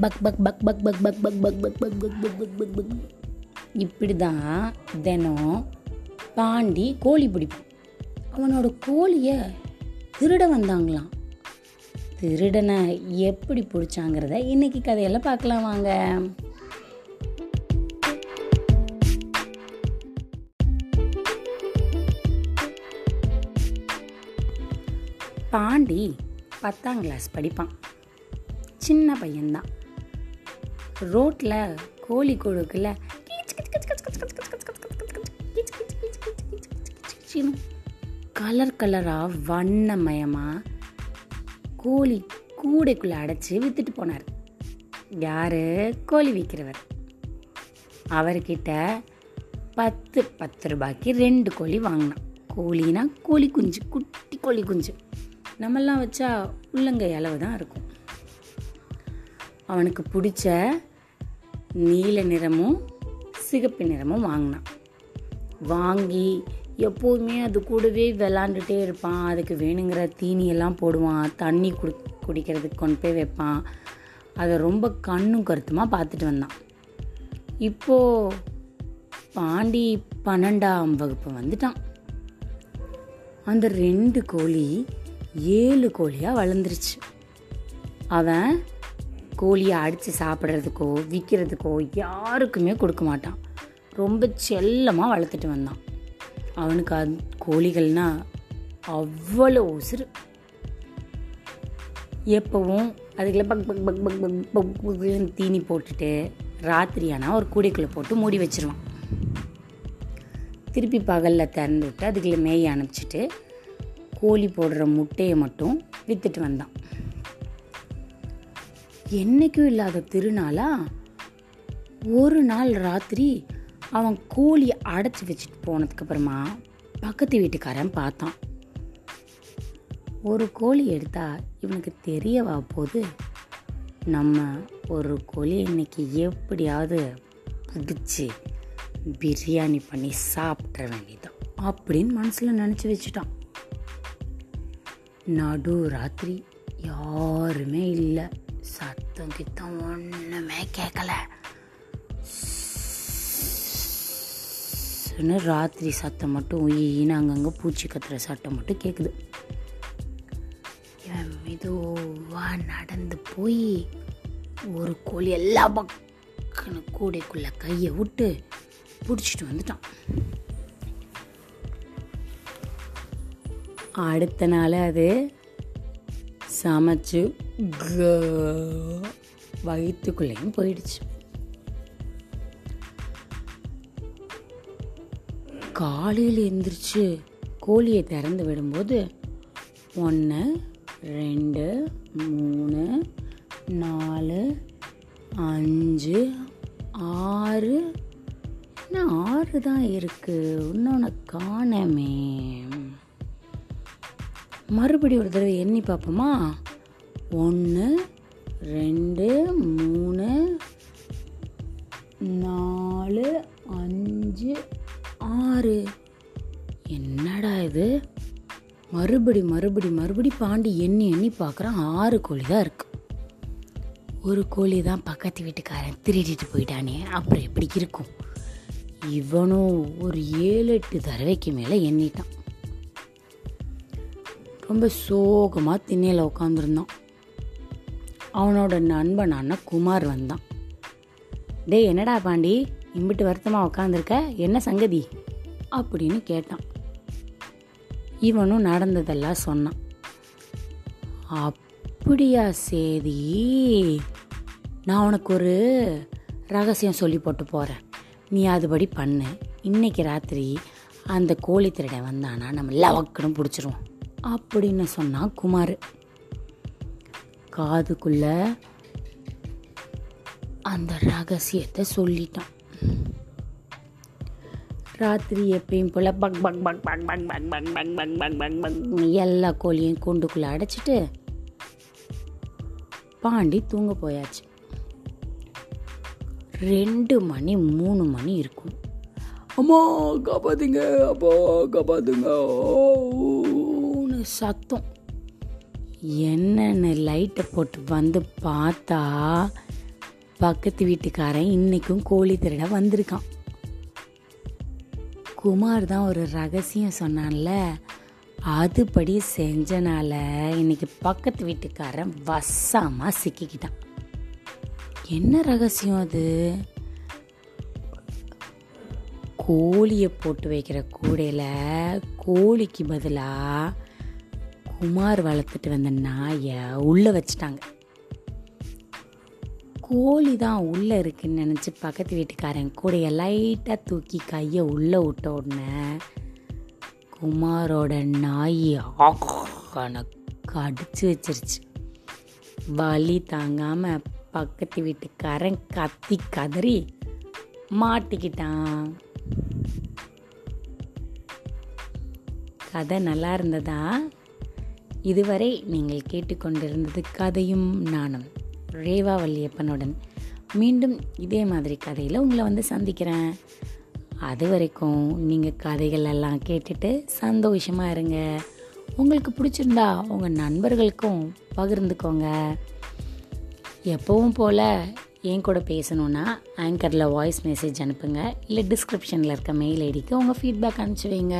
Buck பக் பக் பக் பக் பக் பக் பக் பக் பக் பக் பக் பக் பக் பக் இப்படி தான் தினம் பாண்டி கோழி பிடிப்பான் அவனோட கோழியை திருட வந்தாங்களாம் திருடனை எப்படி பிடிச்சாங்கிறத இன்னைக்கு கதையெல்லாம் பார்க்கலாம் வாங்க பாண்டி பத்தாம் கிளாஸ் படிப்பான் சின்ன பையன்தான் ரோட்டில் கோழி கொழுக்கில் கலர் கலராக வண்ணமயமாக கோழி கூடைக்குள்ளே அடைச்சி விற்றுட்டு போனார் யார் கோழி விற்கிறவர் அவர்கிட்ட பத்து பத்து ரூபாய்க்கு ரெண்டு கோழி வாங்கினான் கோழினா கோழி குஞ்சு குட்டி கோழி குஞ்சு நம்மெல்லாம் வச்சா உள்ளங்கை அளவு தான் இருக்கும் அவனுக்கு பிடிச்ச நீல நிறமும் சிகப்பு நிறமும் வாங்கினான். வாங்கி எப்போதுமே அது கூடவே விளாண்டுட்டே இருப்பான். அதுக்கு வேணுங்கிற தீனியெல்லாம் போடுவான். தண்ணி குடி குடிக்கிறதுக்கு கொண்டு போய் வைப்பான். அதை ரொம்ப கண்ணும் கருத்துமாக பார்த்துட்டு வந்தான். இப்போது பாண்டி பன்னெண்டாம் வகுப்பு வந்துட்டான். அந்த ரெண்டு கோழி ஏழு கோழியாக வளர்ந்துருச்சு. அவன் கோழியை அடித்து சாப்பிட்றதுக்கோ விற்கிறதுக்கோ யாருக்குமே கொடுக்க மாட்டான். ரொம்ப செல்லமாக வளர்த்துட்டு வந்தான். அவனுக்கு அது கோழிகள்னா அவ்வளோ உசுறு. எப்போவும் அதுக்குள்ள பக் பக் பக் பக் பக் பக் தீனி போட்டுட்டு ராத்திரி ஆனால் ஒரு கூடைக்குள்ளே போட்டு மூடி வச்சிருவான். திருப்பி பகலில் திறந்து விட்டு அதுக்குள்ளே மேய அனுப்பிச்சிட்டு கோழி போடுற முட்டையை மட்டும் விற்றுட்டு வந்தான். என்றைக்கும் இல்லாத திருநாளா? ஒரு நாள் ராத்திரி அவன் கோழி அடைச்சி வச்சுட்டு போனதுக்கப்புறமா பக்கத்து வீட்டுக்காரன் பார்த்தான். ஒரு கோழி எடுத்தா இவனுக்கு தெரியவா போது நம்ம ஒரு கோழி இன்னைக்கு எப்படியாவது பிடிச்சி பிரியாணி பண்ணி சாப்பிட்ற வேண்டியதான் அப்படின்னு மனசில் நினச்சி வச்சுட்டான். நடு ராத்திரி யாருமே இல்லை. சத்தம் கித்தம் ஒன்றுமே கேட்கல ராத்திரி சத்தம் மட்டும் உயின்னு அங்கங்கே பூச்சி கத்துற சத்தம் மட்டும் கேட்குது இவன் மெதுவாக நடந்து போய் ஒரு கோழி எல்லா பக்கன்னு கூடைக்குள்ள கையை விட்டு பிடிச்சிட்டு வந்துட்டான். அடுத்த நாள் அது சமைச்சு வயிற்றுக்குள்ளேயும் போயிடுச்சு. காலையில் எந்திரிச்சு கோழியை திறந்து விடும்போது ஒன்று ரெண்டு மூணு நாலு அஞ்சு ஆறு. இன்னும் ஆறு தான் இருக்குது இன்னொன்று காணமே. மறுபடியும் ஒரு தடவை எண்ணி பார்ப்போமா? ஒன்று ரெண்டு மூணு நாலு அஞ்சு ஆறு. என்னடா இது? மறுபடி மறுபடி மறுபடி பாண்டி எண்ணி எண்ணி பார்க்குறான் ஆறு கோழி தான் இருக்கு. ஒரு கோழி தான் பக்கத்து வீட்டுக்காரன் திருடிட்டு போயிட்டானே அப்புறம் எப்படி இருக்கும்? இவனும் ஒரு ஏழு எட்டு தடவைக்கு மேலே எண்ணிட்டான். ரொம்ப சோகமாக திண்ணையில் உட்காந்துருந்தான் அவனோட நண்பனான குமார் வந்தான். டேய் என்னடா பாண்டி? இம்பிட்டு வருத்தமாக உட்காந்துருக்க என்ன சங்கதி? அப்படின்னு கேட்டான். இவனும் நடந்ததெல்லாம் சொன்னான். அப்படியா சேதி நான் உனக்கு ஒரு ரகசியம் சொல்லி போட்டு போகிறேன் நீ அதுபடி பண்ணு. இன்னைக்கு ராத்திரி அந்த கோழி திருடன் வந்தானா நம்ம லவக்குன்னு பிடிச்சிருவோம். அப்படின்னு சொன்னான் குமார் காதுக்குள்ள அந்த ரகசியத்தை சொல்லிட்டான் ராத்திரி எப்பயும் போல பக் பக் பக் பக் பக் பக் பக் பக் பக் பக் பக் பக் எல்லா கோழியும் கூண்டுக்குள்ள அடைச்சிட்டு பாண்டி தூங்க போயாச்சு ரெண்டு மணி மூணு மணி இருக்கும் அம்மா காப்பாத்துங்க அப்பா காப்பாத்துங்க ஓ சத்தம். என்னென்னு லைட்டை போட்டு வந்து பார்த்தா பக்கத்து வீட்டுக்காரன் இன்றைக்கும் கோழி திருட வந்திருக்கான். குமார் தான் ஒரு ரகசியம் சொன்னான்ல அதுபடி செஞ்சனால இன்னைக்கு பக்கத்து வீட்டுக்காரன் வசமாக சிக்கிக்கிட்டான். என்ன ரகசியம் அது? கோழியை போட்டு வைக்கிற கூடையில் கோழிக்கு பதிலாக குமார் வளர்த்துட்டு வந்த நாயை உள்ளே வச்சிட்டாங்க. கோழி தான் உள்ளே இருக்குன்னு நினச்சி பக்கத்து வீட்டுக்காரன் கூடைய லைட்டாக தூக்கி கையை உள்ளே விட்ட உடனே குமாரோட நாய் கடிச்சு வச்சிருச்சு. வலி தாங்காமல் பக்கத்து வீட்டுக்காரன் கத்தி கதறி மாட்டிக்கிட்டான். கதை நல்லா இருந்ததா? இதுவரை நீங்கள் கேட்டுக்கொண்டிருந்தது கதையும் நானும் ரேவா வள்ளியப்பனுடன். மீண்டும் இதே மாதிரி கதையில் உங்களை வந்து சந்திக்கிறேன். அது வரைக்கும் நீங்கள் கதைகள் எல்லாம் கேட்டுட்டு சந்தோஷமாக இருங்க. உங்களுக்கு பிடிச்சிருந்தா உங்கள் நண்பர்களுக்கும் பகிர்ந்துக்கோங்க. எப்பவும் போல் என் கூட பேசணுன்னா ஆங்கரில் வாய்ஸ் மெசேஜ் அனுப்புங்க. இல்லை டிஸ்கிரிப்ஷனில் இருக்க மெயில் ஐடிக்கு உங்கள் ஃபீட்பேக் அனுப்பிச்சி வைங்க.